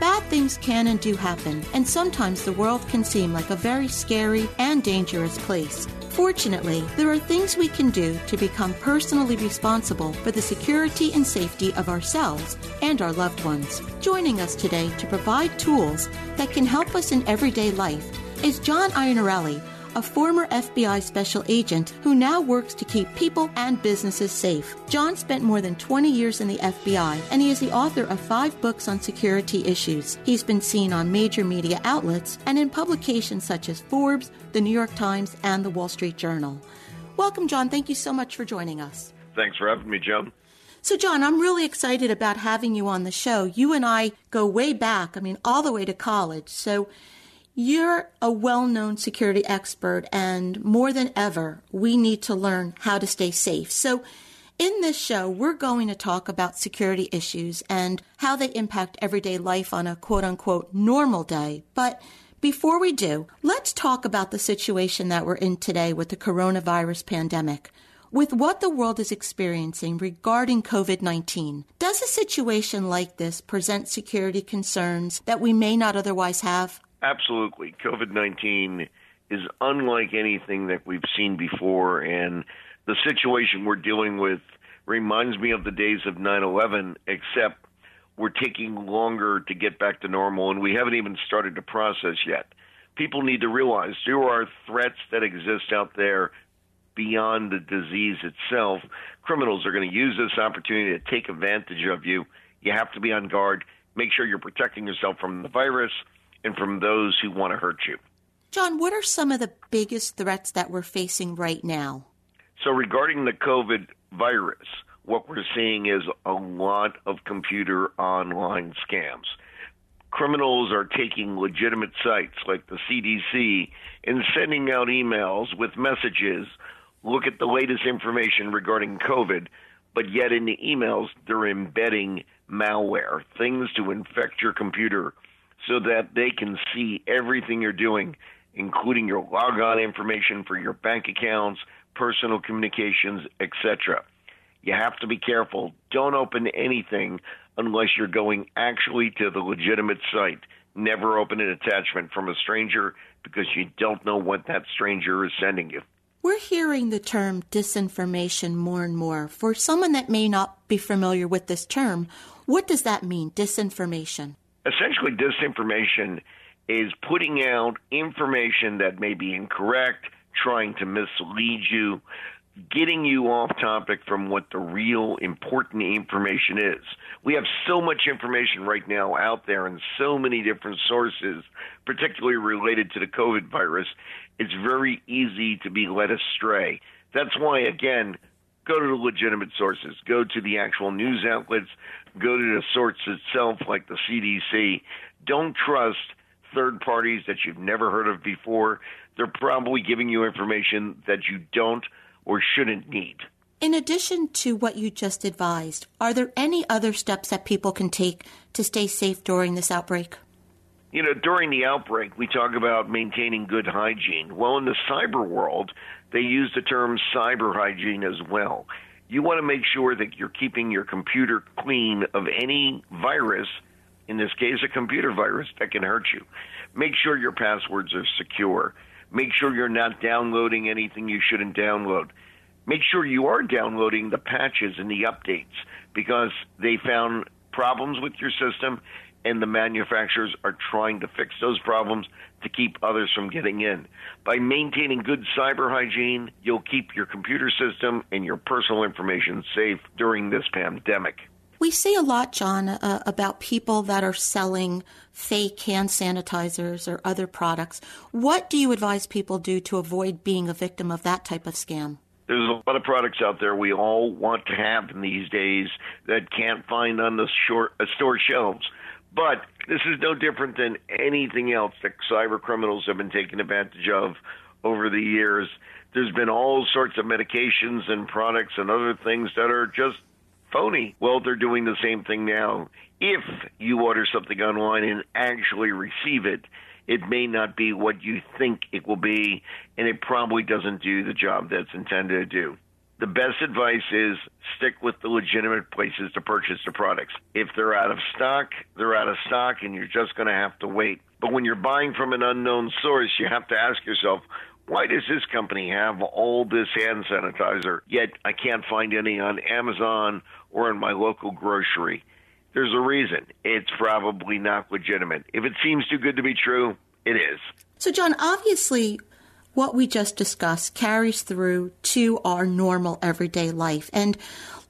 Bad things can and do happen, and sometimes the world can seem like a very scary and dangerous place. Fortunately, there are things we can do to become personally responsible for the security and safety of ourselves and our loved ones. Joining us today to provide tools that can help us in everyday life is John Iannarelli, a former FBI special agent who now works to keep people and businesses safe. John spent more than 20 years in the FBI, and he is the author of five books on security issues. He's been seen on major media outlets and in publications such as Forbes, the New York Times, and the Wall Street Journal. Welcome, John. Thank you so much for joining us. Thanks for having me, Joan. So, John, I'm really excited about having you on the show. You and I go way back, I mean, all the way to college. So, you're a well known security expert, and more than ever, we need to learn how to stay safe. So, in this show, we're going to talk about security issues and how they impact everyday life on a quote unquote normal day. But before we do, let's talk about the situation that we're in today with the coronavirus pandemic. With what the world is experiencing regarding COVID 19, does a situation like this present security concerns that we may not otherwise have? Absolutely. COVID 19 is unlike anything that we've seen before, and the situation we're dealing with reminds me of the days of 9 11, except we're taking longer to get back to normal, and we haven't even started to process yet. People need to realize there are threats that exist out there beyond the disease itself. Criminals are going to use this opportunity to take advantage of you. You have to be on guard. Make sure you're protecting yourself from the virus and from those who want to hurt you. John, what are some of the biggest threats that we're facing right now? So, regarding the COVID virus, what we're seeing is a lot of computer online scams. Criminals are taking legitimate sites like the CDC and sending out emails with messages look at the latest information regarding COVID, but yet in the emails, they're embedding malware, things to infect your computer so that they can see everything you're doing, including your logon information for your bank accounts, personal communications, etc. You have to be careful. Don't open anything unless you're going actually to the legitimate site. Never open an attachment from a stranger because you don't know what that stranger is sending you. We're hearing the term disinformation more and more. For someone that may not be familiar with this term, what does that mean, disinformation? Essentially disinformation is putting out information that may be incorrect, trying to mislead you, getting you off topic from what the real important information is. We have so much information right now out there in so many different sources, particularly related to the COVID virus. It's very easy to be led astray. That's why, again, go to the legitimate sources, go to the actual news outlets, go to the source itself, like the CDC. Don't trust third parties that you've never heard of before. They're probably giving you information that you don't or shouldn't need. In addition to what you just advised, are there any other steps that people can take to stay safe during this outbreak? You know, during the outbreak, we talk about maintaining good hygiene. Well, in the cyber world, they use the term cyber hygiene as well. You want to make sure that you're keeping your computer clean of any virus, in this case, a computer virus that can hurt you. Make sure your passwords are secure. Make sure you're not downloading anything you shouldn't download. Make sure you are downloading the patches and the updates because they found problems with your system and the manufacturers are trying to fix those problems to keep others from getting in. By maintaining good cyber hygiene, you'll keep your computer system and your personal information safe during this pandemic. We see a lot, John, uh, about people that are selling fake hand sanitizers or other products. What do you advise people do to avoid being a victim of that type of scam? There's a lot of products out there we all want to have in these days that can't find on the short, uh, store shelves. But this is no different than anything else that cyber criminals have been taking advantage of over the years. There's been all sorts of medications and products and other things that are just phony. Well, they're doing the same thing now. If you order something online and actually receive it, it may not be what you think it will be, and it probably doesn't do the job that's intended to do the best advice is stick with the legitimate places to purchase the products. If they're out of stock, they're out of stock, and you're just going to have to wait. But when you're buying from an unknown source, you have to ask yourself, why does this company have all this hand sanitizer, yet I can't find any on Amazon or in my local grocery? There's a reason. It's probably not legitimate. If it seems too good to be true, it is. So, John, obviously, what we just discussed carries through to our normal everyday life. And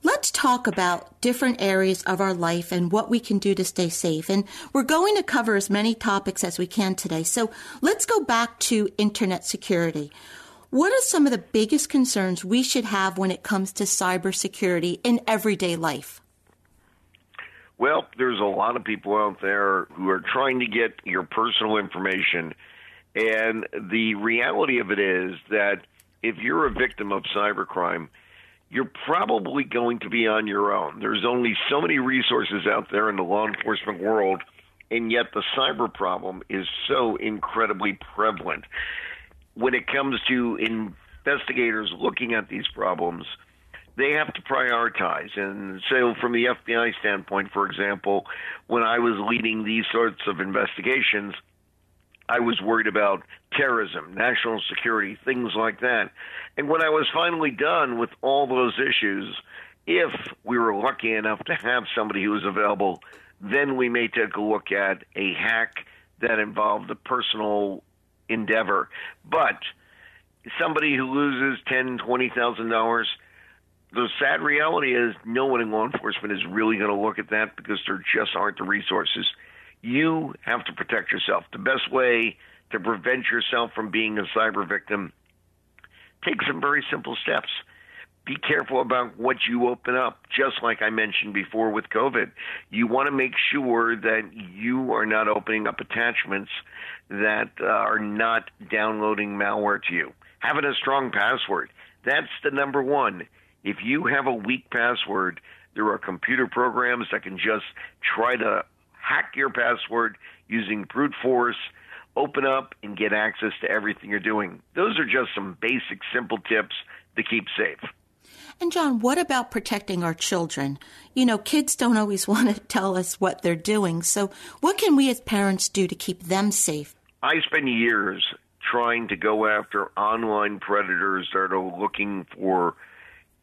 let's talk about different areas of our life and what we can do to stay safe. And we're going to cover as many topics as we can today. So let's go back to internet security. What are some of the biggest concerns we should have when it comes to cybersecurity in everyday life? Well, there's a lot of people out there who are trying to get your personal information and the reality of it is that if you're a victim of cybercrime, you're probably going to be on your own. There's only so many resources out there in the law enforcement world, and yet the cyber problem is so incredibly prevalent. When it comes to investigators looking at these problems, they have to prioritize. And so, from the FBI standpoint, for example, when I was leading these sorts of investigations, I was worried about terrorism, national security, things like that. And when I was finally done with all those issues, if we were lucky enough to have somebody who was available, then we may take a look at a hack that involved a personal endeavor. But somebody who loses ten, twenty thousand dollars, the sad reality is no one in law enforcement is really going to look at that because there just aren't the resources you have to protect yourself. The best way to prevent yourself from being a cyber victim, take some very simple steps. Be careful about what you open up, just like I mentioned before with COVID. You want to make sure that you are not opening up attachments that uh, are not downloading malware to you. Having a strong password, that's the number one. If you have a weak password, there are computer programs that can just try to hack your password using brute force, open up and get access to everything you're doing. Those are just some basic, simple tips to keep safe. And John, what about protecting our children? You know, kids don't always want to tell us what they're doing. So, what can we as parents do to keep them safe? I spend years trying to go after online predators that are looking for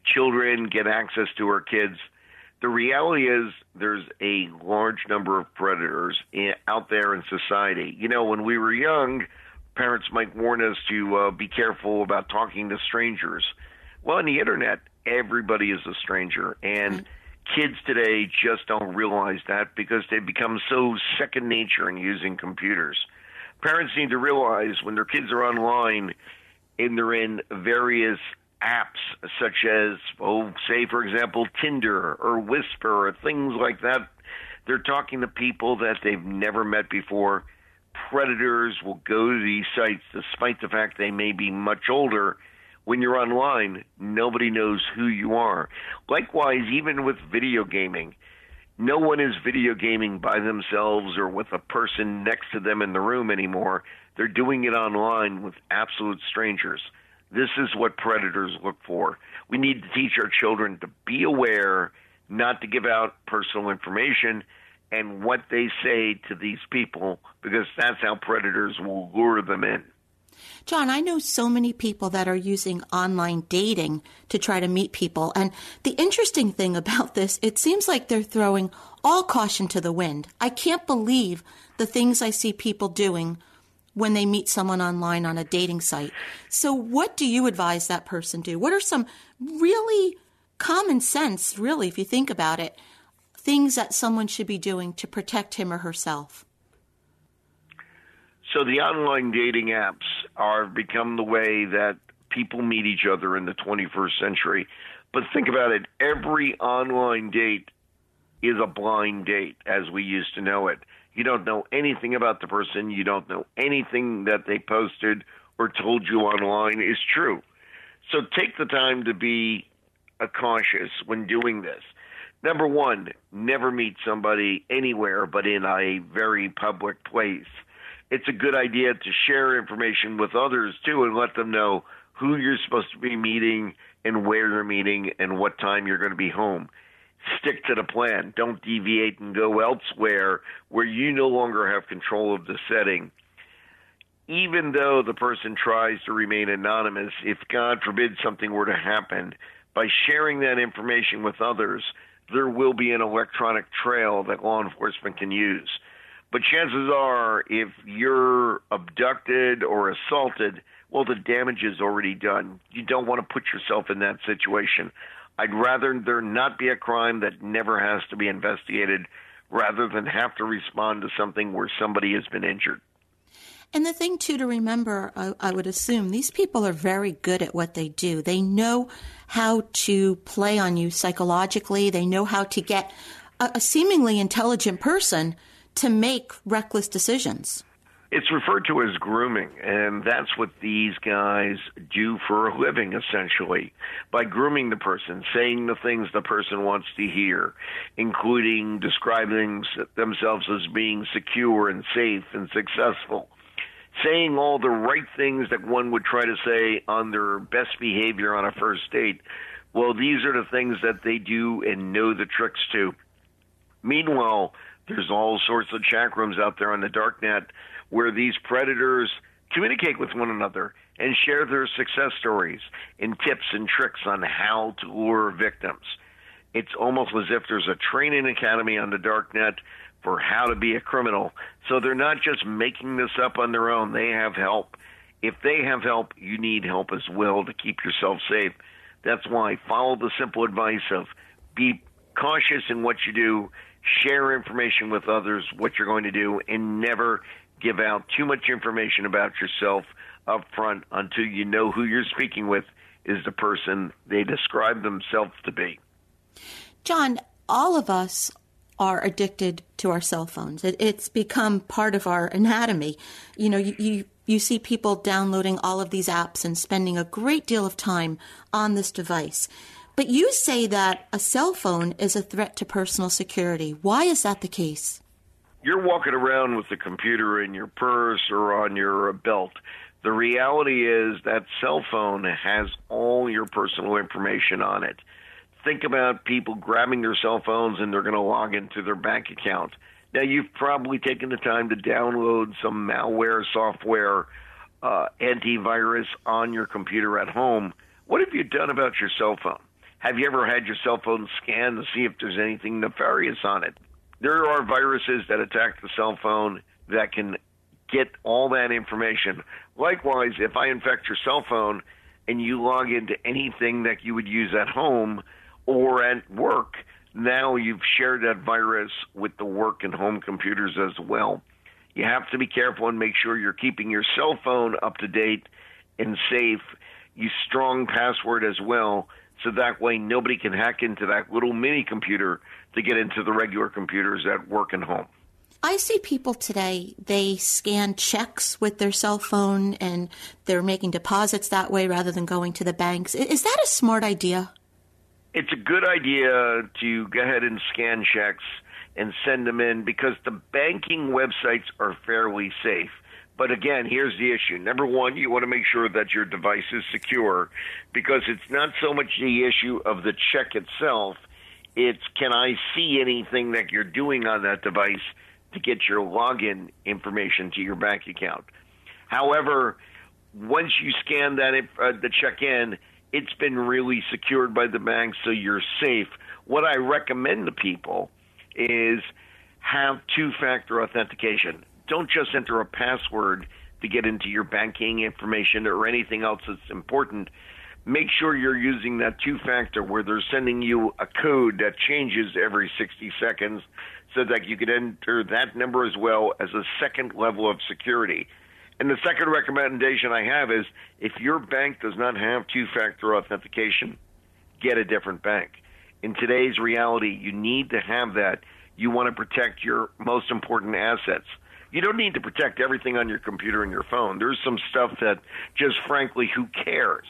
children, get access to our kids the reality is there's a large number of predators in, out there in society. You know, when we were young, parents might warn us to uh, be careful about talking to strangers. Well, on the internet, everybody is a stranger, and kids today just don't realize that because they've become so second nature in using computers. Parents need to realize when their kids are online and they're in various apps such as, oh, say, for example, Tinder or Whisper or things like that. They're talking to people that they've never met before. Predators will go to these sites despite the fact they may be much older, when you're online, nobody knows who you are. Likewise, even with video gaming, no one is video gaming by themselves or with a person next to them in the room anymore. They're doing it online with absolute strangers. This is what predators look for. We need to teach our children to be aware, not to give out personal information, and what they say to these people, because that's how predators will lure them in. John, I know so many people that are using online dating to try to meet people. And the interesting thing about this, it seems like they're throwing all caution to the wind. I can't believe the things I see people doing when they meet someone online on a dating site. So, what do you advise that person do? What are some really common sense, really, if you think about it, things that someone should be doing to protect him or herself? So the online dating apps are become the way that people meet each other in the 21st century. But think about it, every online date is a blind date as we used to know it. You don't know anything about the person, you don't know anything that they posted or told you online is true. So take the time to be cautious when doing this. Number one, never meet somebody anywhere but in a very public place it's a good idea to share information with others too and let them know who you're supposed to be meeting and where you're meeting and what time you're going to be home. Stick to the plan. Don't deviate and go elsewhere where you no longer have control of the setting. Even though the person tries to remain anonymous, if God forbid something were to happen, by sharing that information with others, there will be an electronic trail that law enforcement can use. But chances are, if you're abducted or assaulted, well, the damage is already done. You don't want to put yourself in that situation. I'd rather there not be a crime that never has to be investigated rather than have to respond to something where somebody has been injured. And the thing, too, to remember, I, I, would assume these people are very good at what they do. They know how to play on you psychologically, they know how to get a, a seemingly intelligent person to make reckless decisions. It's referred to as grooming, and that's what these guys do for a living, essentially. By grooming the person, saying the things the person wants to hear, including describing themselves as being secure and safe and successful, saying all the right things that one would try to say on their best behavior on a first date. Well, these are the things that they do and know the tricks to. Meanwhile, there's all sorts of chat rooms out there on the dark net where these predators communicate with one another and share their success stories and tips and tricks on how to lure victims. It's almost as if there's a training academy on the dark net for how to be a criminal. So they're not just making this up on their own, they have help. If they have help, you need help as well to keep yourself safe. That's why follow the simple advice of be cautious in what you do share information with others, what you're going to do, and never give out too much information about yourself up front until you know who you're speaking with is the person they describe themselves to be. John, all of us are addicted to our cell phones. It, it's become part of our anatomy. You know, you, you, you see people downloading all of these apps and spending a great deal of time on this device. But you say that a cell phone is a threat to personal security. Why is that the case? You're walking around with a computer in your purse or on your belt. The reality is that cell phone has all your personal information on it. Think about people grabbing their cell phones and they're going to log into their bank account. Now, you've probably taken the time to download some malware software, uh, antivirus on your computer at home. What have you done about your cell phone? Have you ever had your cell phone scanned to see if there's anything nefarious on it? There are viruses that attack the cell phone that can get all that information. Likewise, if I infect your cell phone and you log into anything that you would use at home or at work, now you've shared that virus with the work and home computers as well. You have to be careful and make sure you're keeping your cell phone up to date and safe. Use strong password as well so that way nobody can hack into that little mini computer to get into the regular computers at work and home. I see people today, they scan checks with their cell phone and they're making deposits that way rather than going to the banks. Is that a smart idea? It's a good idea to go ahead and scan checks and send them in because the banking websites are fairly safe. But again, here's the issue. Number one, you want to make sure that your device is secure because it's not so much the issue of the check itself, it's can I see anything that you're doing on that device to get your login information to your bank account. However, once you scan that uh, the check in, it's been really secured by the bank, so you're safe. What I recommend to people is have two factor authentication. Don't just enter a password to get into your banking information or anything else that's important. Make sure you're using that two factor where they're sending you a code that changes every 60 seconds so that you can enter that number as well as a second level of security. And the second recommendation I have is if your bank does not have two factor authentication, get a different bank. In today's reality, you need to have that. You want to protect your most important assets. You don't need to protect everything on your computer and your phone. There's some stuff that just frankly, who cares?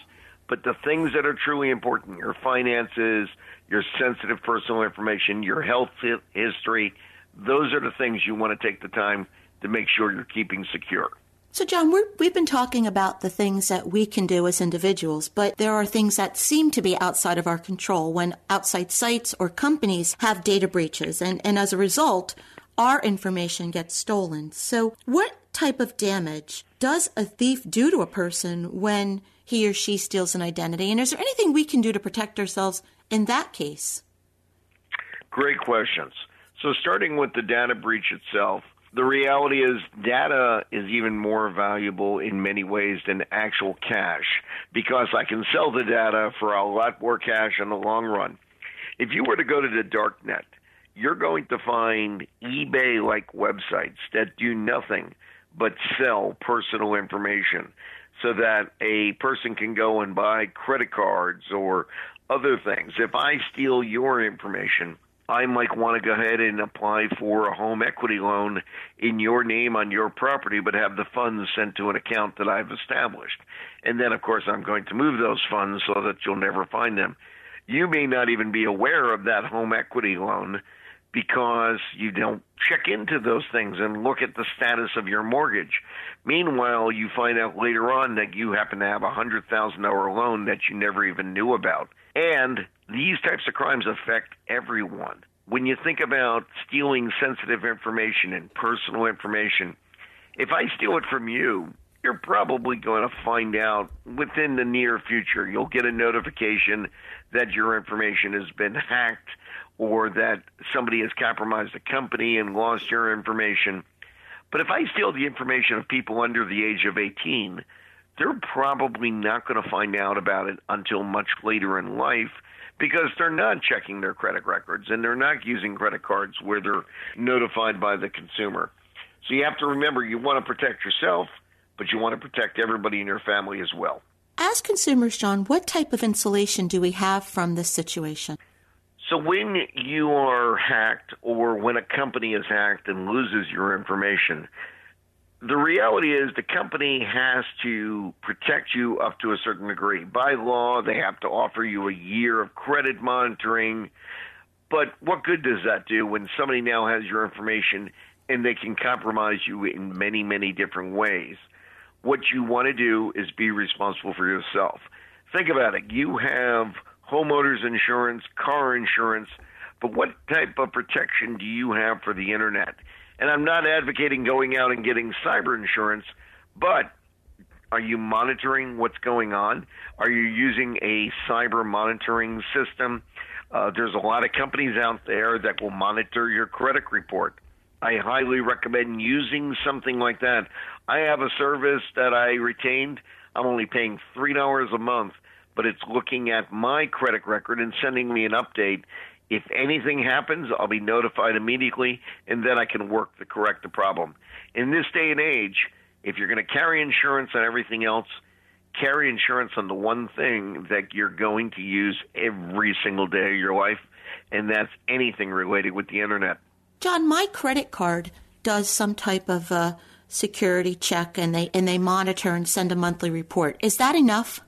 But the things that are truly important, your finances, your sensitive personal information, your health history, those are the things you want to take the time to make sure you're keeping secure. So, John, we have been talking about the things that we can do as individuals, but there are things that seem to be outside of our control when outside sites or companies have data breaches. And, and as a result, our information gets stolen. So, what type of damage does a thief do to a person when he or she steals an identity? And is there anything we can do to protect ourselves in that case? Great questions. So, starting with the data breach itself, the reality is data is even more valuable in many ways than actual cash because I can sell the data for a lot more cash in the long run. If you were to go to the dark net, you're going to find eBay like websites that do nothing but sell personal information so that a person can go and buy credit cards or other things. If I steal your information, I might want to go ahead and apply for a home equity loan in your name on your property, but have the funds sent to an account that I've established. And then, of course, I'm going to move those funds so that you'll never find them. You may not even be aware of that home equity loan because you don't check into those things and look at the status of your mortgage. Meanwhile, you find out later on that you happen to have a hundred thousand dollar loan that you never even knew about. And these types of crimes affect everyone. When you think about stealing sensitive information and personal information, if I steal it from you, you're probably going to find out within the near future. You'll get a notification that your information has been hacked or that somebody has compromised a company and lost your information. But if I steal the information of people under the age of 18, they're probably not going to find out about it until much later in life because they're not checking their credit records and they're not using credit cards where they're notified by the consumer. So you have to remember you want to protect yourself, but you want to protect everybody in your family as well. As consumers, John, what type of insulation do we have from this situation? So when you are hacked or when a company is hacked and loses your information, the reality is the company has to protect you up to a certain degree. By law, they have to offer you a year of credit monitoring. But what good does that do when somebody now has your information and they can compromise you in many, many different ways? What you want to do is be responsible for yourself. Think about it. You have homeowners insurance, car insurance, but what type of protection do you have for the internet? And I'm not advocating going out and getting cyber insurance, but are you monitoring what's going on? Are you using a cyber monitoring system? Uh, there's a lot of companies out there that will monitor your credit report. I highly recommend using something like that. I have a service that I retained. I'm only paying $3 a month but it's looking at my credit record and sending me an update. If anything happens, I'll be notified immediately, and then I can work to correct the problem. In this day and age, if you're going to carry insurance on everything else, carry insurance on the one thing that you're going to use every single day of your life, and that's anything related with the internet. John, my credit card does some type of a security check and they and they monitor and send a monthly report. Is that enough?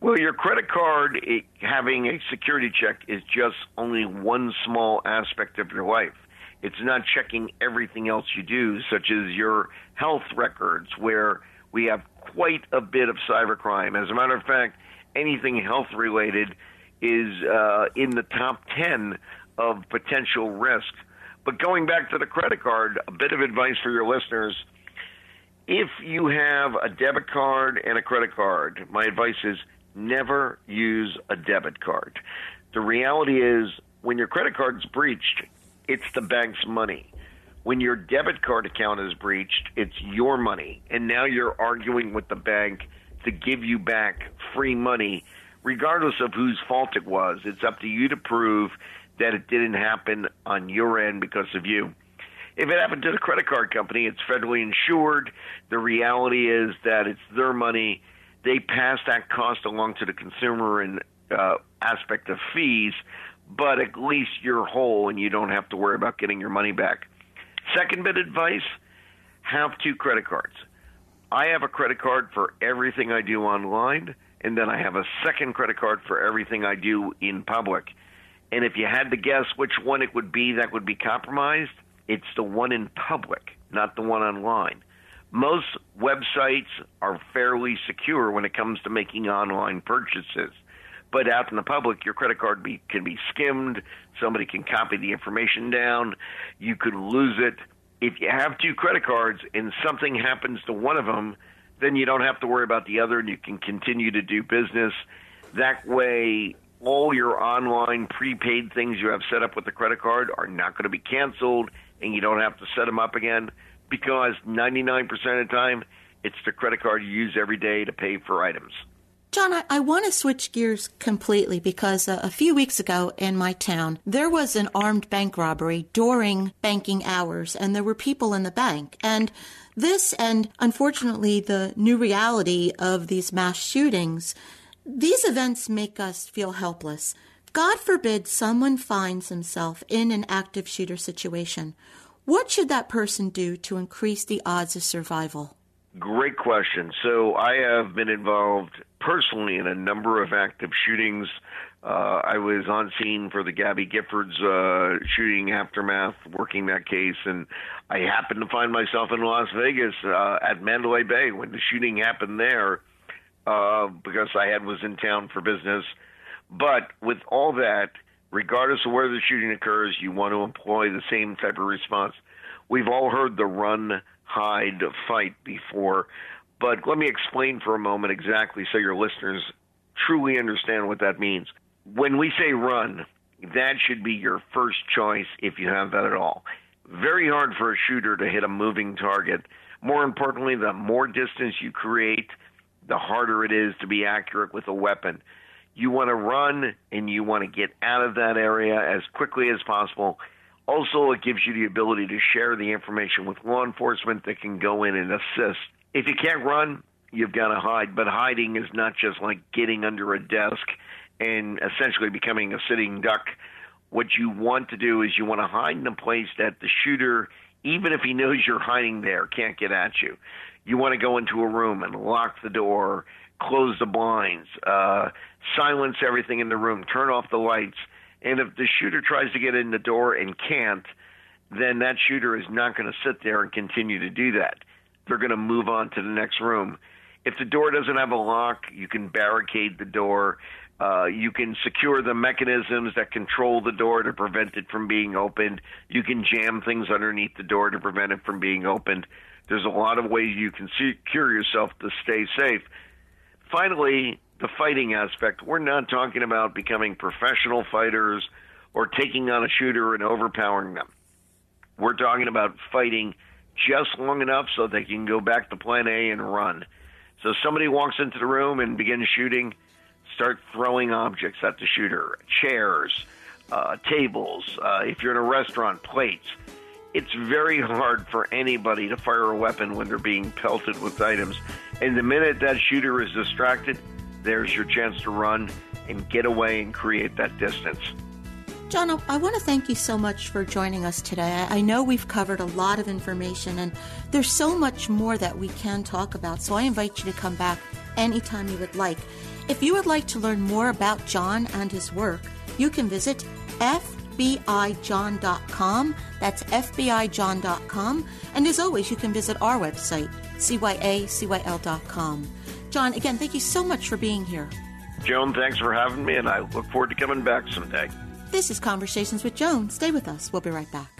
Well, your credit card it, having a security check is just only one small aspect of your life. It's not checking everything else you do, such as your health records, where we have quite a bit of cybercrime. As a matter of fact, anything health related is uh, in the top 10 of potential risk. But going back to the credit card, a bit of advice for your listeners. If you have a debit card and a credit card, my advice is never use a debit card. The reality is, when your credit card's breached, it's the bank's money. When your debit card account is breached, it's your money. And now you're arguing with the bank to give you back free money, regardless of whose fault it was. It's up to you to prove that it didn't happen on your end because of you. If it happened to the credit card company, it's federally insured. The reality is that it's their money. They pass that cost along to the consumer in uh, aspect of fees, but at least you're whole and you don't have to worry about getting your money back. Second bit of advice have two credit cards. I have a credit card for everything I do online, and then I have a second credit card for everything I do in public. And if you had to guess which one it would be that would be compromised, it's the one in public, not the one online. Most websites are fairly secure when it comes to making online purchases. But out in the public, your credit card be, can be skimmed. Somebody can copy the information down. You could lose it. If you have two credit cards and something happens to one of them, then you don't have to worry about the other and you can continue to do business. That way, all your online prepaid things you have set up with the credit card are not going to be canceled and you don't have to set them up again because 99% of the time, it's the credit card you use every day to pay for items. John, I, I want to switch gears completely because uh, a few weeks ago in my town, there was an armed bank robbery during banking hours, and there were people in the bank. And this, and unfortunately, the new reality of these mass shootings, these events make us feel helpless. God forbid someone finds himself in an active shooter situation. What should that person do to increase the odds of survival? Great question. So I have been involved personally in a number of active shootings. Uh, I was on scene for the Gabby Giffords uh, shooting aftermath, working that case, and I happened to find myself in Las Vegas uh, at Mandalay Bay when the shooting happened there uh, because I had was in town for business. But with all that, regardless of where the shooting occurs, you want to employ the same type of response. We've all heard the run, hide, fight before. But let me explain for a moment exactly so your listeners truly understand what that means. When we say run, that should be your first choice if you have that at all. Very hard for a shooter to hit a moving target. More importantly, the more distance you create, the harder it is to be accurate with a weapon. You want to run and you want to get out of that area as quickly as possible. Also, it gives you the ability to share the information with law enforcement that can go in and assist if you can't run, you've got to hide. But hiding is not just like getting under a desk and essentially becoming a sitting duck. What you want to do is you want to hide in a place that the shooter, even if he knows you're hiding there, can't get at you. You want to go into a room and lock the door, close the blinds, uh, silence everything in the room, turn off the lights. And if the shooter tries to get in the door and can't, then that shooter is not going to sit there and continue to do that they're going to move on to the next room. If the door doesn't have a lock, you can barricade the door. Uh, you can secure the mechanisms that control the door to prevent it from being opened. You can jam things underneath the door to prevent it from being opened. There's a lot of ways you can secure yourself to stay safe. Finally, the fighting aspect. We're not talking about becoming professional fighters or taking on a shooter and overpowering them. We're talking about fighting just long enough so they can go back to plan A and run. So somebody walks into the room and begins shooting, start throwing objects at the shooter, chairs, uh, tables, uh, if you're in a restaurant, plates. It's very hard for anybody to fire a weapon when they're being pelted with items. And the minute that shooter is distracted, there's your chance to run and get away and create that distance. John, I want to thank you so much for joining us today. I know we've covered a lot of information and there's so much more that we can talk about, so I invite you to come back anytime you would like. If you would like to learn more about John and his work, you can visit fbijohn.com. That's fbijohn.com. And as always, you can visit our website, cyacyl.com. John, again, thank you so much for being here. Joan, thanks for having me, and I look forward to coming back someday. This is Conversations with Joan. Stay with us. We'll be right back.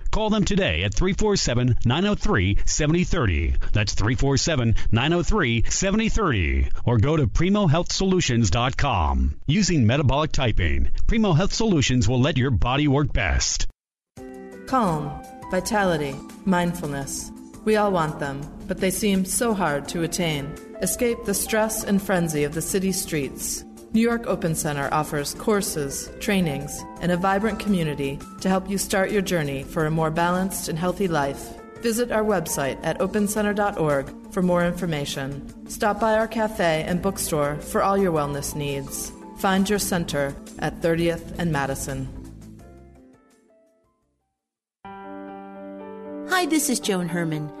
Call them today at 347 903 7030. That's 347 903 7030. Or go to PrimoHealthSolutions.com. Using metabolic typing, Primo Health Solutions will let your body work best. Calm, vitality, mindfulness. We all want them, but they seem so hard to attain. Escape the stress and frenzy of the city streets. New York Open Center offers courses, trainings, and a vibrant community to help you start your journey for a more balanced and healthy life. Visit our website at opencenter.org for more information. Stop by our cafe and bookstore for all your wellness needs. Find your center at 30th and Madison. Hi, this is Joan Herman.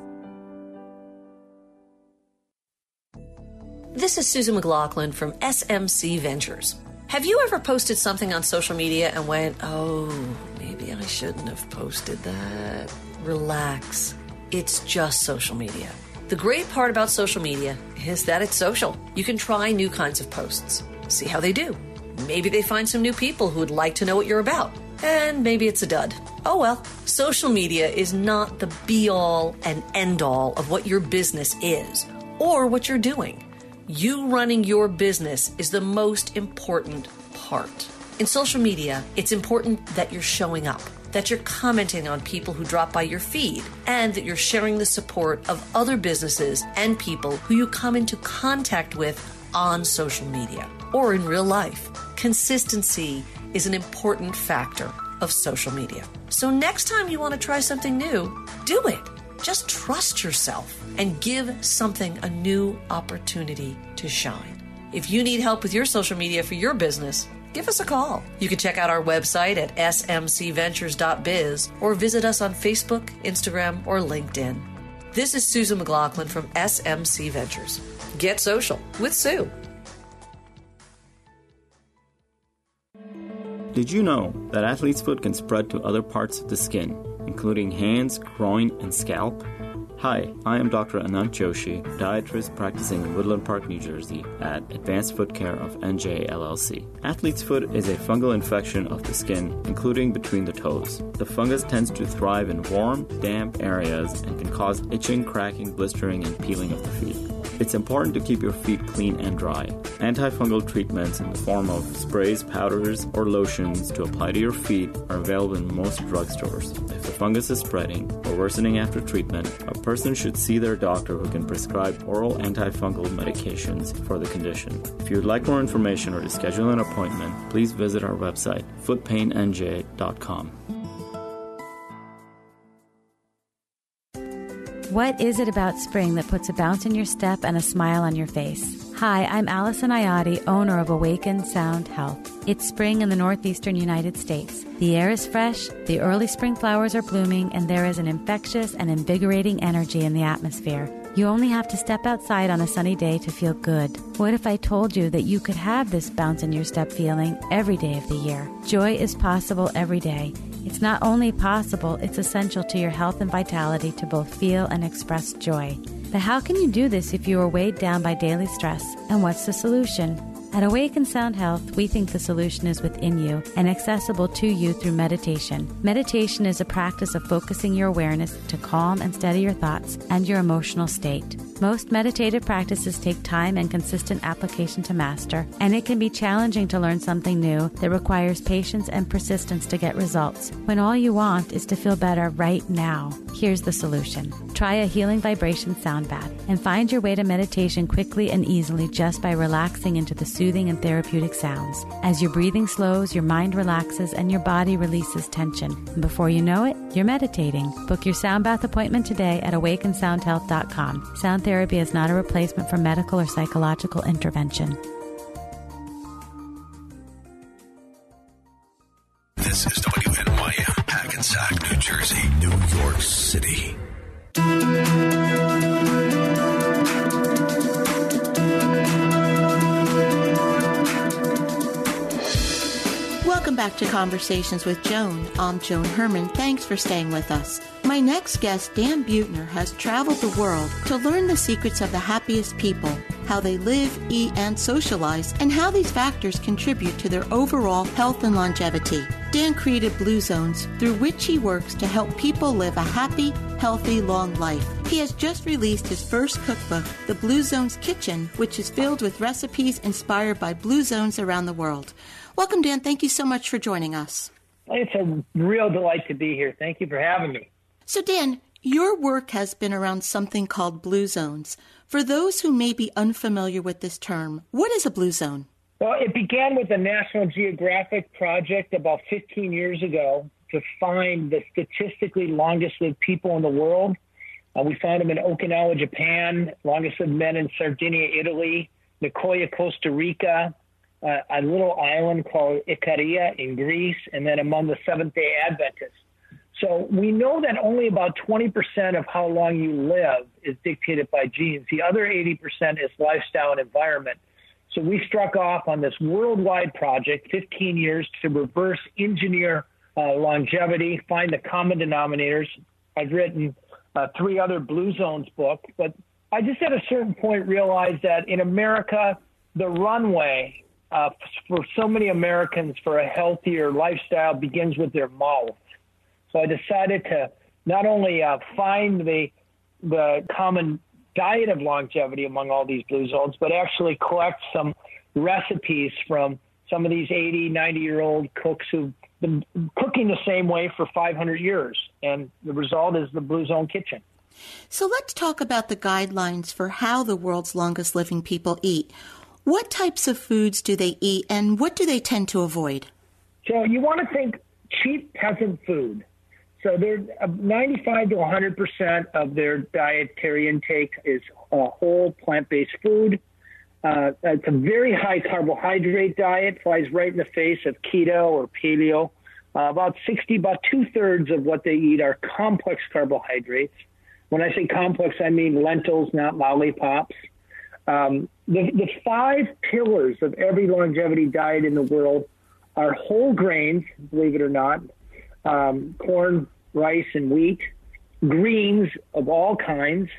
This is Susan McLaughlin from SMC Ventures. Have you ever posted something on social media and went, oh, maybe I shouldn't have posted that? Relax. It's just social media. The great part about social media is that it's social. You can try new kinds of posts, see how they do. Maybe they find some new people who would like to know what you're about. And maybe it's a dud. Oh well, social media is not the be all and end all of what your business is or what you're doing. You running your business is the most important part. In social media, it's important that you're showing up, that you're commenting on people who drop by your feed, and that you're sharing the support of other businesses and people who you come into contact with on social media or in real life. Consistency is an important factor of social media. So, next time you want to try something new, do it. Just trust yourself and give something a new opportunity to shine. If you need help with your social media for your business, give us a call. You can check out our website at smcventures.biz or visit us on Facebook, Instagram, or LinkedIn. This is Susan McLaughlin from SMC Ventures. Get social with Sue. Did you know that athlete's foot can spread to other parts of the skin, including hands, groin, and scalp? Hi, I am Dr. Anant Joshi, podiatrist practicing in Woodland Park, New Jersey at Advanced Foot Care of NJ LLC. Athlete's foot is a fungal infection of the skin, including between the toes. The fungus tends to thrive in warm, damp areas and can cause itching, cracking, blistering, and peeling of the feet. It's important to keep your feet clean and dry. Antifungal treatments in the form of sprays, powders, or lotions to apply to your feet are available in most drugstores. If the fungus is spreading or worsening after treatment, a person should see their doctor who can prescribe oral antifungal medications for the condition. If you would like more information or to schedule an appointment, please visit our website, footpainnj.com. What is it about spring that puts a bounce in your step and a smile on your face? Hi, I'm Allison Ayati, owner of Awaken Sound Health. It's spring in the northeastern United States. The air is fresh, the early spring flowers are blooming, and there is an infectious and invigorating energy in the atmosphere. You only have to step outside on a sunny day to feel good. What if I told you that you could have this bounce in your step feeling every day of the year? Joy is possible every day. It's not only possible, it's essential to your health and vitality to both feel and express joy. But how can you do this if you are weighed down by daily stress? And what's the solution? At Awaken Sound Health, we think the solution is within you and accessible to you through meditation. Meditation is a practice of focusing your awareness to calm and steady your thoughts and your emotional state. Most meditative practices take time and consistent application to master, and it can be challenging to learn something new that requires patience and persistence to get results when all you want is to feel better right now. Here's the solution try a healing vibration sound bath and find your way to meditation quickly and easily just by relaxing into the soothing and therapeutic sounds. As your breathing slows, your mind relaxes, and your body releases tension. And before you know it, you're meditating. Book your sound bath appointment today at awakensoundhealth.com. Sound therapy is not a replacement for medical or psychological intervention. This is WNYM, Hackensack, New Jersey, New York City. Welcome back to Conversations with Joan. I'm Joan Herman. Thanks for staying with us. My next guest, Dan Buettner, has traveled the world to learn the secrets of the happiest people, how they live, eat, and socialize, and how these factors contribute to their overall health and longevity. Dan created Blue Zones, through which he works to help people live a happy, healthy, long life. He has just released his first cookbook, The Blue Zones Kitchen, which is filled with recipes inspired by Blue Zones around the world. Welcome, Dan. Thank you so much for joining us. It's a real delight to be here. Thank you for having me. So, Dan, your work has been around something called blue zones. For those who may be unfamiliar with this term, what is a blue zone? Well, it began with a National Geographic project about 15 years ago to find the statistically longest lived people in the world. Uh, we found them in Okinawa, Japan, longest lived men in Sardinia, Italy, Nicoya, Costa Rica, uh, a little island called Ikaria in Greece, and then among the Seventh day Adventists. So we know that only about 20% of how long you live is dictated by genes. The other 80% is lifestyle and environment. So we struck off on this worldwide project, 15 years, to reverse engineer uh, longevity, find the common denominators. I've written uh, three other Blue Zones books, but I just at a certain point realized that in America, the runway uh, for so many Americans for a healthier lifestyle begins with their mouth. So I decided to not only uh, find the the common diet of longevity among all these blue zones, but actually collect some recipes from some of these 80, 90 year old cooks who've been cooking the same way for 500 years. And the result is the Blue Zone Kitchen. So let's talk about the guidelines for how the world's longest living people eat. What types of foods do they eat and what do they tend to avoid? So you want to think cheap peasant food. So they're uh, 95 to 100 percent of their dietary intake is uh, whole plant-based food. Uh, it's a very high carbohydrate diet, flies right in the face of keto or paleo. Uh, about 60, about two thirds of what they eat are complex carbohydrates. When I say complex, I mean lentils, not lollipops. Um, the, the five pillars of every longevity diet in the world are whole grains, believe it or not, um, corn, rice, and wheat, greens of all kinds,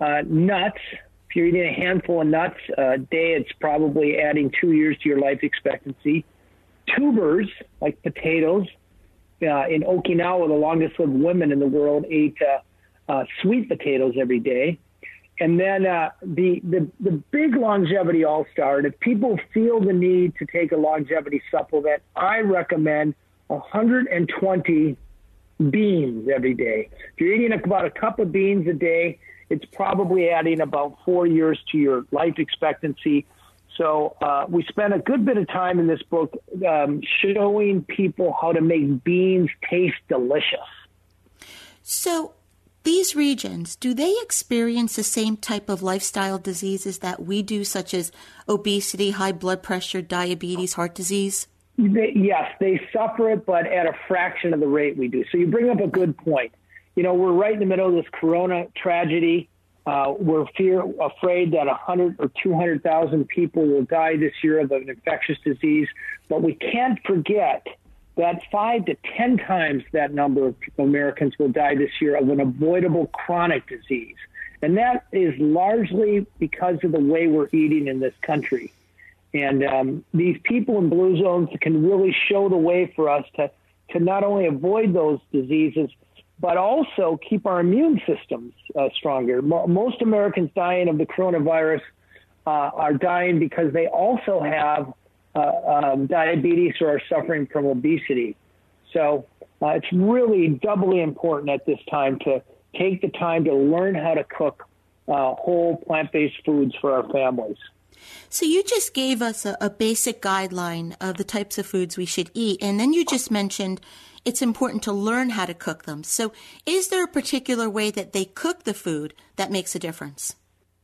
uh, nuts. If you're eating a handful of nuts a day, it's probably adding two years to your life expectancy. Tubers, like potatoes. Uh, in Okinawa, the longest lived women in the world ate uh, uh sweet potatoes every day. And then uh, the, the the big longevity all star. If people feel the need to take a longevity supplement, I recommend 120 beans every day. If you're eating about a cup of beans a day, it's probably adding about four years to your life expectancy. So uh, we spent a good bit of time in this book um, showing people how to make beans taste delicious. So these regions, do they experience the same type of lifestyle diseases that we do, such as obesity, high blood pressure, diabetes, heart disease? They, yes, they suffer it, but at a fraction of the rate we do. So you bring up a good point. You know, we're right in the middle of this corona tragedy. Uh, we're fear, afraid that 100 or 200,000 people will die this year of an infectious disease, but we can't forget that five to 10 times that number of Americans will die this year of an avoidable chronic disease. And that is largely because of the way we're eating in this country. And um, these people in blue zones can really show the way for us to, to not only avoid those diseases, but also keep our immune systems uh, stronger. most Americans dying of the coronavirus uh, are dying because they also have uh, um, diabetes or are suffering from obesity. So uh, it's really doubly important at this time to take the time to learn how to cook uh, whole plant based foods for our families. So you just gave us a, a, basic guideline of the types of foods we should eat, and then you just mentioned it's important to learn how to cook them. So is there a particular way that they cook the food that makes a difference?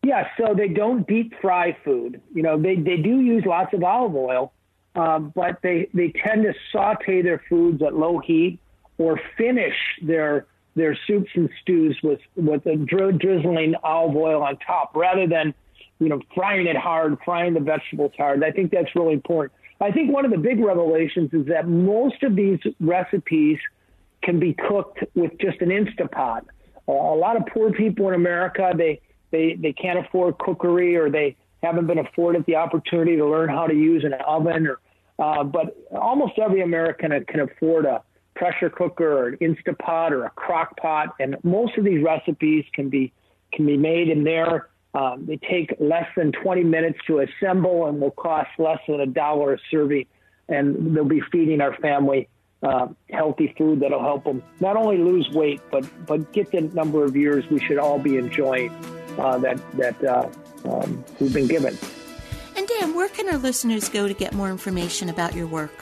Yeah, so they don't deep fry food. You know, they, they do use lots of olive oil, um, but they, they tend to saute their foods at low heat or finish their their soups and stews with with a dri- drizzling olive oil on top rather than you know frying it hard, frying the vegetables hard. I think that's really important. I think one of the big revelations is that most of these recipes can be cooked with just an Instapot. Uh, a lot of poor people in America they they they can't afford cookery or they haven't been afforded the opportunity to learn how to use an oven or uh, but almost every American can afford a pressure cooker or an Instapot or a crock pot and most of these recipes can be can be made in there. Um, they take less than 20 minutes to assemble and will cost less than a dollar a serving and they'll be feeding our family uh, healthy food that'll help them not only lose weight but but get the number of years we should all be enjoying uh, that that uh, um, we've been given. And Dan, where can our listeners go to get more information about your work?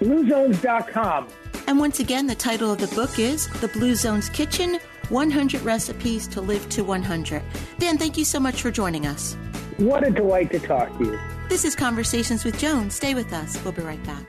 BlueZones.com. And once again, the title of the book is The Blue Zones Kitchen 100 Recipes to Live to 100. Dan, thank you so much for joining us. What a delight to talk to you. This is Conversations with Joan. Stay with us. We'll be right back.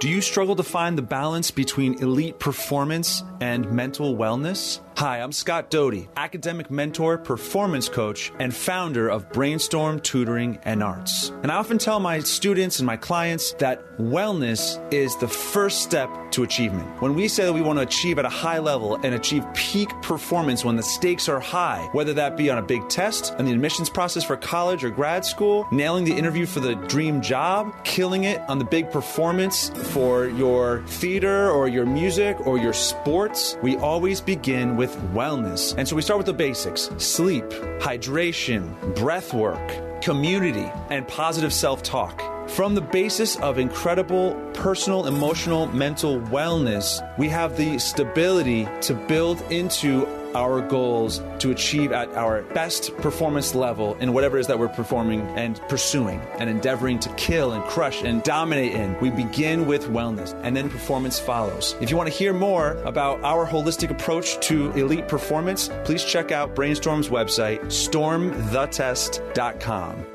Do you struggle to find the balance between elite performance and mental wellness? Hi, I'm Scott Doty, academic mentor, performance coach, and founder of Brainstorm Tutoring and Arts. And I often tell my students and my clients that wellness is the first step to achievement. When we say that we want to achieve at a high level and achieve peak performance when the stakes are high, whether that be on a big test, in the admissions process for college or grad school, nailing the interview for the dream job, killing it on the big performance for your theater or your music or your sports, we always begin with wellness. And so we start with the basics sleep, hydration, breath work, community, and positive self talk. From the basis of incredible personal, emotional, mental wellness, we have the stability to build into our goals to achieve at our best performance level in whatever it is that we're performing and pursuing and endeavoring to kill and crush and dominate in. We begin with wellness and then performance follows. If you want to hear more about our holistic approach to elite performance, please check out Brainstorm's website, stormthetest.com.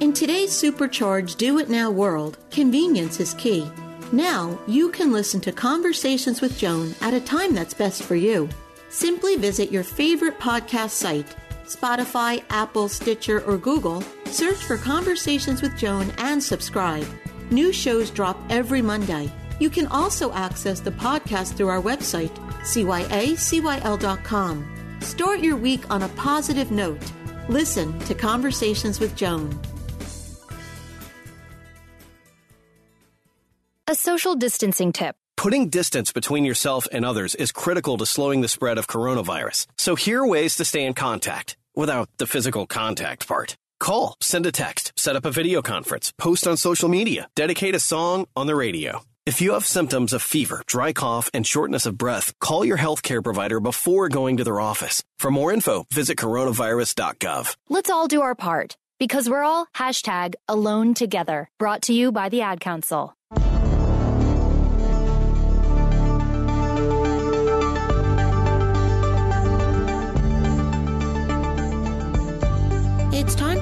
In today's supercharged do it now world, convenience is key. Now you can listen to Conversations with Joan at a time that's best for you. Simply visit your favorite podcast site Spotify, Apple, Stitcher, or Google, search for Conversations with Joan and subscribe. New shows drop every Monday. You can also access the podcast through our website, cyacyl.com. Start your week on a positive note. Listen to Conversations with Joan. A social distancing tip. Putting distance between yourself and others is critical to slowing the spread of coronavirus. So here are ways to stay in contact without the physical contact part. Call, send a text, set up a video conference, post on social media, dedicate a song on the radio. If you have symptoms of fever, dry cough, and shortness of breath, call your healthcare provider before going to their office. For more info, visit coronavirus.gov. Let's all do our part because we're all hashtag alone together. Brought to you by the Ad Council.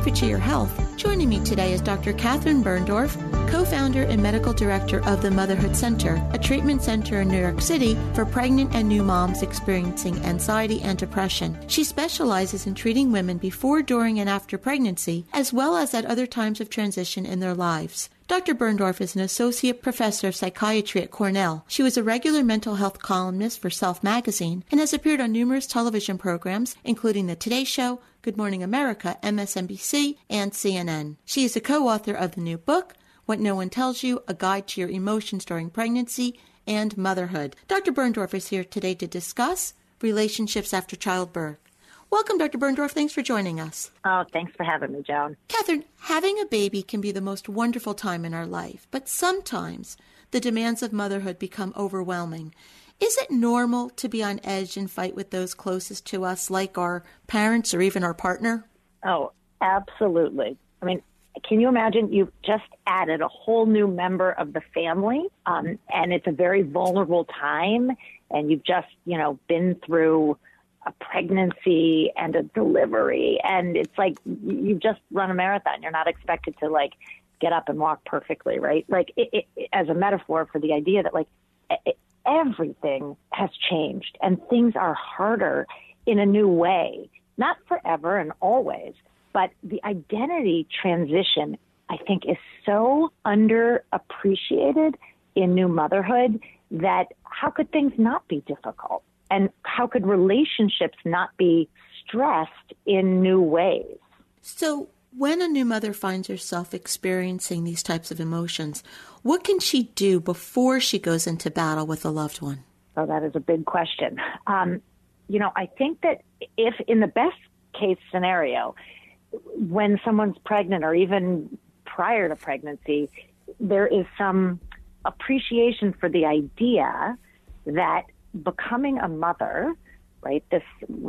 For Your Health Joining me today is Dr. Catherine Birndorf, co founder and medical director of the Motherhood Center, a treatment center in New York City for pregnant and new moms experiencing anxiety and depression. She specializes in treating women before, during, and after pregnancy, as well as at other times of transition in their lives. Dr. Birndorf is an associate professor of psychiatry at Cornell. She was a regular mental health columnist for Self magazine and has appeared on numerous television programs, including The Today Show, Good Morning America, MSNBC, and CNN. She is a co author of the new book, What No One Tells You A Guide to Your Emotions During Pregnancy and Motherhood. Dr. Birndorf is here today to discuss relationships after childbirth. Welcome, Dr. Birndorf. Thanks for joining us. Oh, thanks for having me, Joan. Catherine, having a baby can be the most wonderful time in our life, but sometimes the demands of motherhood become overwhelming. Is it normal to be on edge and fight with those closest to us, like our parents or even our partner? Oh, absolutely. I mean, can you imagine you've just added a whole new member of the family, um, and it's a very vulnerable time, and you've just, you know, been through a pregnancy and a delivery. And it's like you've just run a marathon. You're not expected to like get up and walk perfectly right? Like it, it, as a metaphor for the idea that like it, everything has changed and things are harder in a new way. Not forever and always but the identity transition i think is so underappreciated in new motherhood that how could things not be difficult? And could relationships not be stressed in new ways? So, when a new mother finds herself experiencing these types of emotions, what can she do before she goes into battle with a loved one? Oh, that is a big question. Um, you know, I think that if in the best case scenario, when someone's pregnant or even prior to pregnancy, there is some appreciation for the idea that becoming a mother, right? This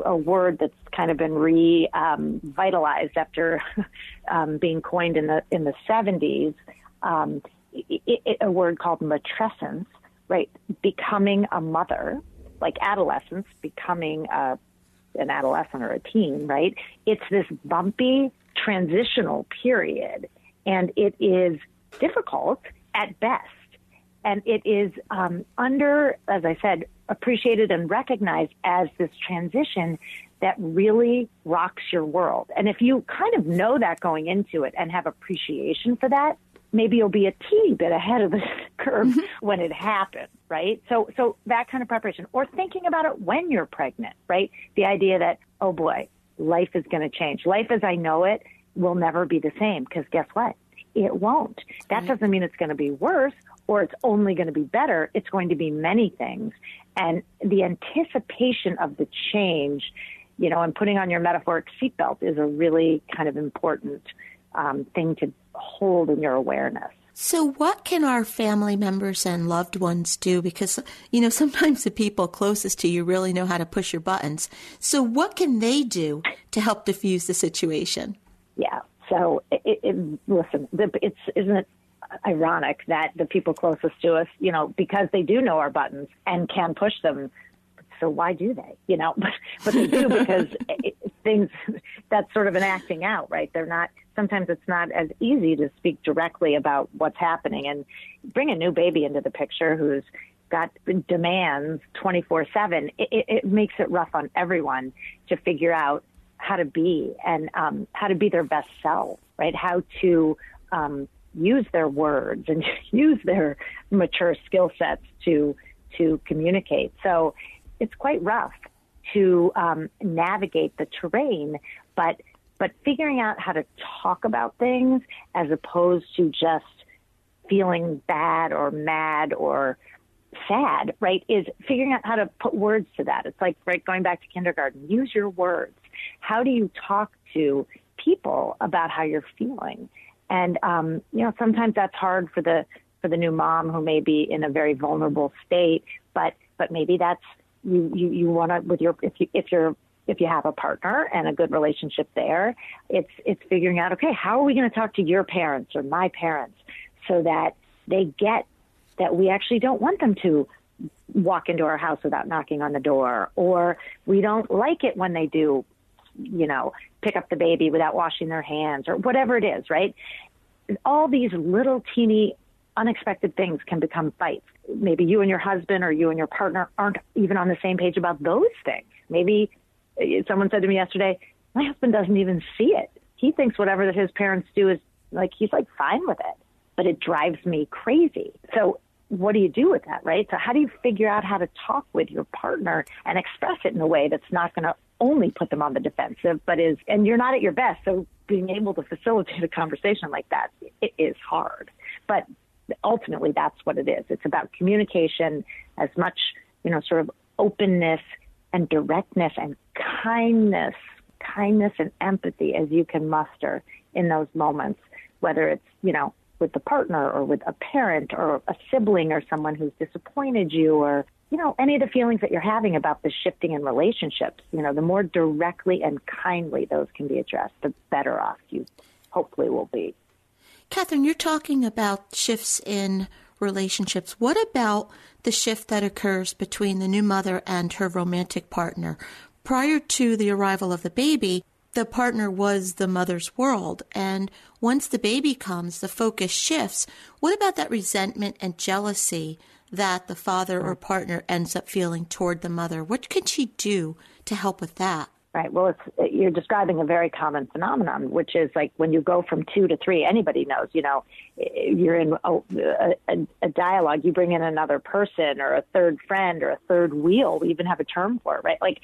a word that's kind of been revitalized um, after um, being coined in the in the seventies. Um, it, it, a word called matrescence, right? Becoming a mother, like adolescence, becoming a, an adolescent or a teen, right? It's this bumpy transitional period, and it is difficult at best and it is um, under, as I said, appreciated and recognized as this transition that really rocks your world. And if you kind of know that going into it and have appreciation for that, maybe you'll be a teeny bit ahead of the curve mm-hmm. when it happens, right? So, so that kind of preparation, or thinking about it when you're pregnant, right? The idea that, oh boy, life is going to change. Life as I know it will never be the same because guess what? It won't. That doesn't mean it's going to be worse or it's only going to be better. It's going to be many things. And the anticipation of the change, you know, and putting on your metaphoric seatbelt is a really kind of important um, thing to hold in your awareness. So, what can our family members and loved ones do? Because, you know, sometimes the people closest to you really know how to push your buttons. So, what can they do to help diffuse the situation? Yeah. So, it, it, listen, it's isn't it ironic that the people closest to us, you know, because they do know our buttons and can push them. So why do they? You know, but, but they do because it, things that's sort of an acting out, right? They're not. Sometimes it's not as easy to speak directly about what's happening and bring a new baby into the picture who's got demands 24 7 it, it makes it rough on everyone to figure out how to be and um, how to be their best self right how to um, use their words and use their mature skill sets to to communicate. So it's quite rough to um, navigate the terrain, but but figuring out how to talk about things as opposed to just feeling bad or mad or sad, right, is figuring out how to put words to that. It's like right going back to kindergarten. Use your words. How do you talk to people about how you're feeling? And um, you know, sometimes that's hard for the for the new mom who may be in a very vulnerable state, but but maybe that's you you, you want to with your if you if you're if you have a partner and a good relationship there, it's it's figuring out okay, how are we going to talk to your parents or my parents so that they get that we actually don't want them to walk into our house without knocking on the door or we don't like it when they do you know, pick up the baby without washing their hands or whatever it is, right? All these little teeny unexpected things can become fights. Maybe you and your husband or you and your partner aren't even on the same page about those things. Maybe uh, someone said to me yesterday, my husband doesn't even see it. He thinks whatever that his parents do is like, he's like fine with it, but it drives me crazy. So what do you do with that, right? So how do you figure out how to talk with your partner and express it in a way that's not going to only put them on the defensive, but is, and you're not at your best. So being able to facilitate a conversation like that it is hard. But ultimately that's what it is. It's about communication as much, you know, sort of openness and directness and kindness, kindness and empathy as you can muster in those moments, whether it's, you know, with the partner or with a parent or a sibling or someone who's disappointed you or, you know, any of the feelings that you're having about the shifting in relationships, you know, the more directly and kindly those can be addressed, the better off you hopefully will be. Catherine, you're talking about shifts in relationships. What about the shift that occurs between the new mother and her romantic partner? Prior to the arrival of the baby, the partner was the mother's world. And once the baby comes, the focus shifts. What about that resentment and jealousy that the father or partner ends up feeling toward the mother? What can she do to help with that? Right. Well, it's uh, you're describing a very common phenomenon, which is like when you go from two to three. Anybody knows, you know, you're in a, a, a dialogue. You bring in another person or a third friend or a third wheel. We even have a term for it, right? Like,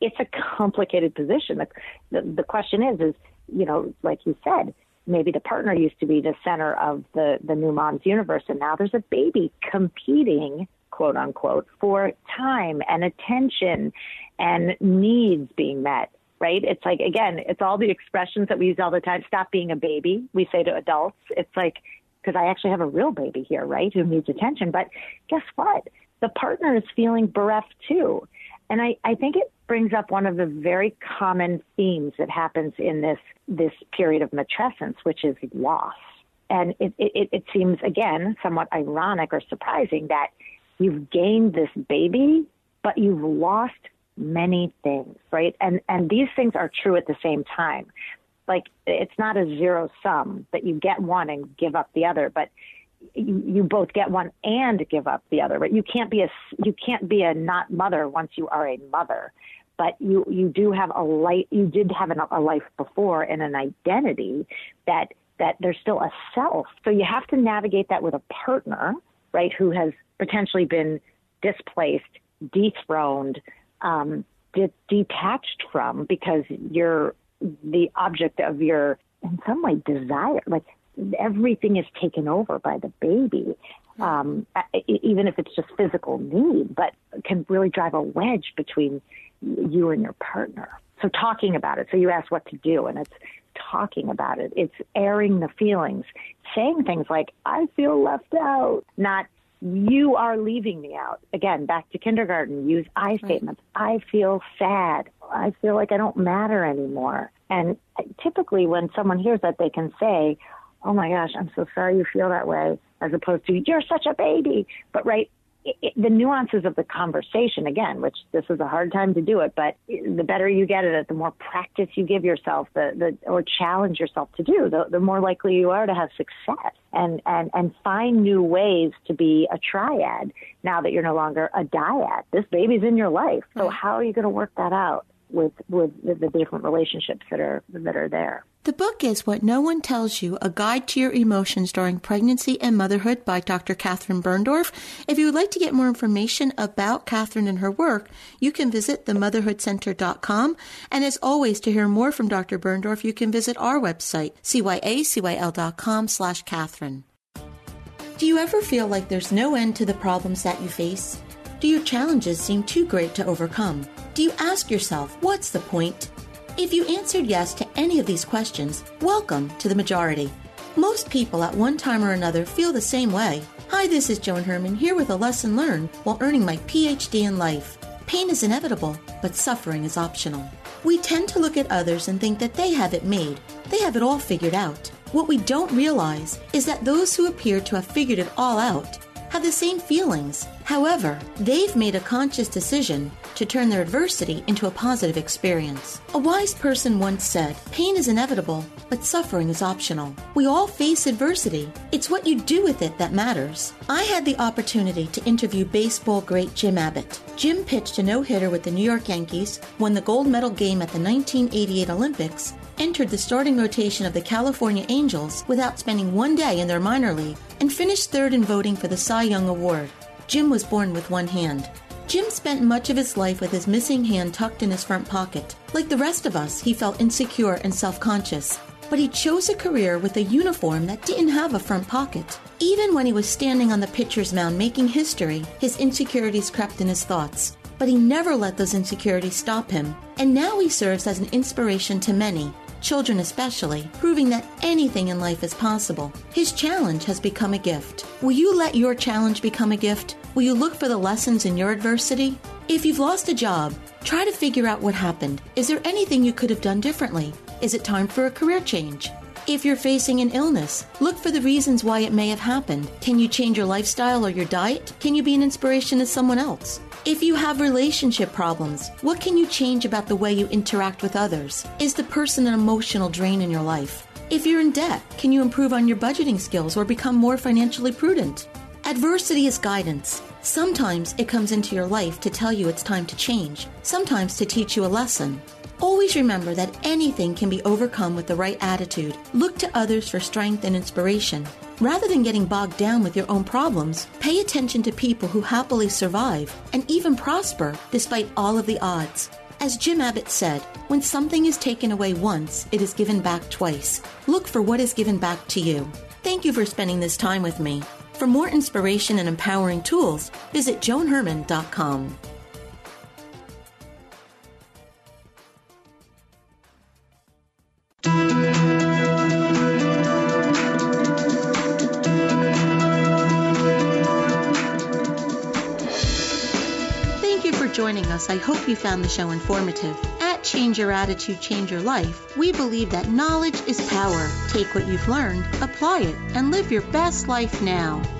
it's a complicated position. The, the, the question is, is you know, like you said, maybe the partner used to be the center of the the new mom's universe, and now there's a baby competing quote unquote, for time and attention and needs being met, right? It's like, again, it's all the expressions that we use all the time. Stop being a baby, we say to adults. It's like, because I actually have a real baby here, right, who needs attention. But guess what? The partner is feeling bereft too. And I, I think it brings up one of the very common themes that happens in this this period of matrescence, which is loss. And it, it, it seems again somewhat ironic or surprising that You've gained this baby, but you've lost many things, right? And and these things are true at the same time. Like it's not a zero sum that you get one and give up the other, but you, both get one and give up the other. Right? You can't be a you can't be a not mother once you are a mother, but you you do have a life. You did have an, a life before and an identity that that there's still a self. So you have to navigate that with a partner, right? Who has potentially been displaced, dethroned, um, de- detached from because you're the object of your, in some way, desire. Like everything is taken over by the baby, um, even if it's just physical need, but can really drive a wedge between you and your partner. So talking about it. So you ask what to do, and it's talking about it. It's airing the feelings, saying things like, I feel left out, not you are leaving me out. Again, back to kindergarten, use I statements. I feel sad. I feel like I don't matter anymore. And typically, when someone hears that, they can say, Oh my gosh, I'm so sorry you feel that way, as opposed to, You're such a baby. But, right, it, the nuances of the conversation again, which this is a hard time to do it, but the better you get at it, the more practice you give yourself, the, the or challenge yourself to do, the, the more likely you are to have success and, and, and find new ways to be a triad now that you're no longer a dyad. This baby's in your life. So how are you going to work that out with, with the, the different relationships that are, that are there? The book is What No One Tells You A Guide to Your Emotions During Pregnancy and Motherhood by Dr. Catherine Birndorf. If you would like to get more information about Catherine and her work, you can visit themotherhoodcenter.com. And as always, to hear more from Dr. Birndorf, you can visit our website, cyacyl.com slash Catherine. Do you ever feel like there's no end to the problems that you face? Do your challenges seem too great to overcome? Do you ask yourself, what's the point? If you answered yes to any of these questions, welcome to the majority. Most people at one time or another feel the same way. Hi, this is Joan Herman here with a lesson learned while earning my PhD in life. Pain is inevitable, but suffering is optional. We tend to look at others and think that they have it made, they have it all figured out. What we don't realize is that those who appear to have figured it all out have the same feelings. However, they've made a conscious decision to turn their adversity into a positive experience. A wise person once said, Pain is inevitable, but suffering is optional. We all face adversity. It's what you do with it that matters. I had the opportunity to interview baseball great Jim Abbott. Jim pitched a no hitter with the New York Yankees, won the gold medal game at the 1988 Olympics, entered the starting rotation of the California Angels without spending one day in their minor league, and finished third in voting for the Cy Young Award. Jim was born with one hand. Jim spent much of his life with his missing hand tucked in his front pocket. Like the rest of us, he felt insecure and self conscious. But he chose a career with a uniform that didn't have a front pocket. Even when he was standing on the pitcher's mound making history, his insecurities crept in his thoughts. But he never let those insecurities stop him. And now he serves as an inspiration to many, children especially, proving that anything in life is possible. His challenge has become a gift. Will you let your challenge become a gift? Will you look for the lessons in your adversity? If you've lost a job, try to figure out what happened. Is there anything you could have done differently? Is it time for a career change? If you're facing an illness, look for the reasons why it may have happened. Can you change your lifestyle or your diet? Can you be an inspiration to someone else? If you have relationship problems, what can you change about the way you interact with others? Is the person an emotional drain in your life? If you're in debt, can you improve on your budgeting skills or become more financially prudent? Adversity is guidance. Sometimes it comes into your life to tell you it's time to change, sometimes to teach you a lesson. Always remember that anything can be overcome with the right attitude. Look to others for strength and inspiration. Rather than getting bogged down with your own problems, pay attention to people who happily survive and even prosper despite all of the odds. As Jim Abbott said, when something is taken away once, it is given back twice. Look for what is given back to you. Thank you for spending this time with me. For more inspiration and empowering tools, visit joanherman.com. Thank you for joining us. I hope you found the show informative. At Change Your Attitude, Change Your Life, we believe that knowledge is power. Take what you've learned, apply it, and live your best life now.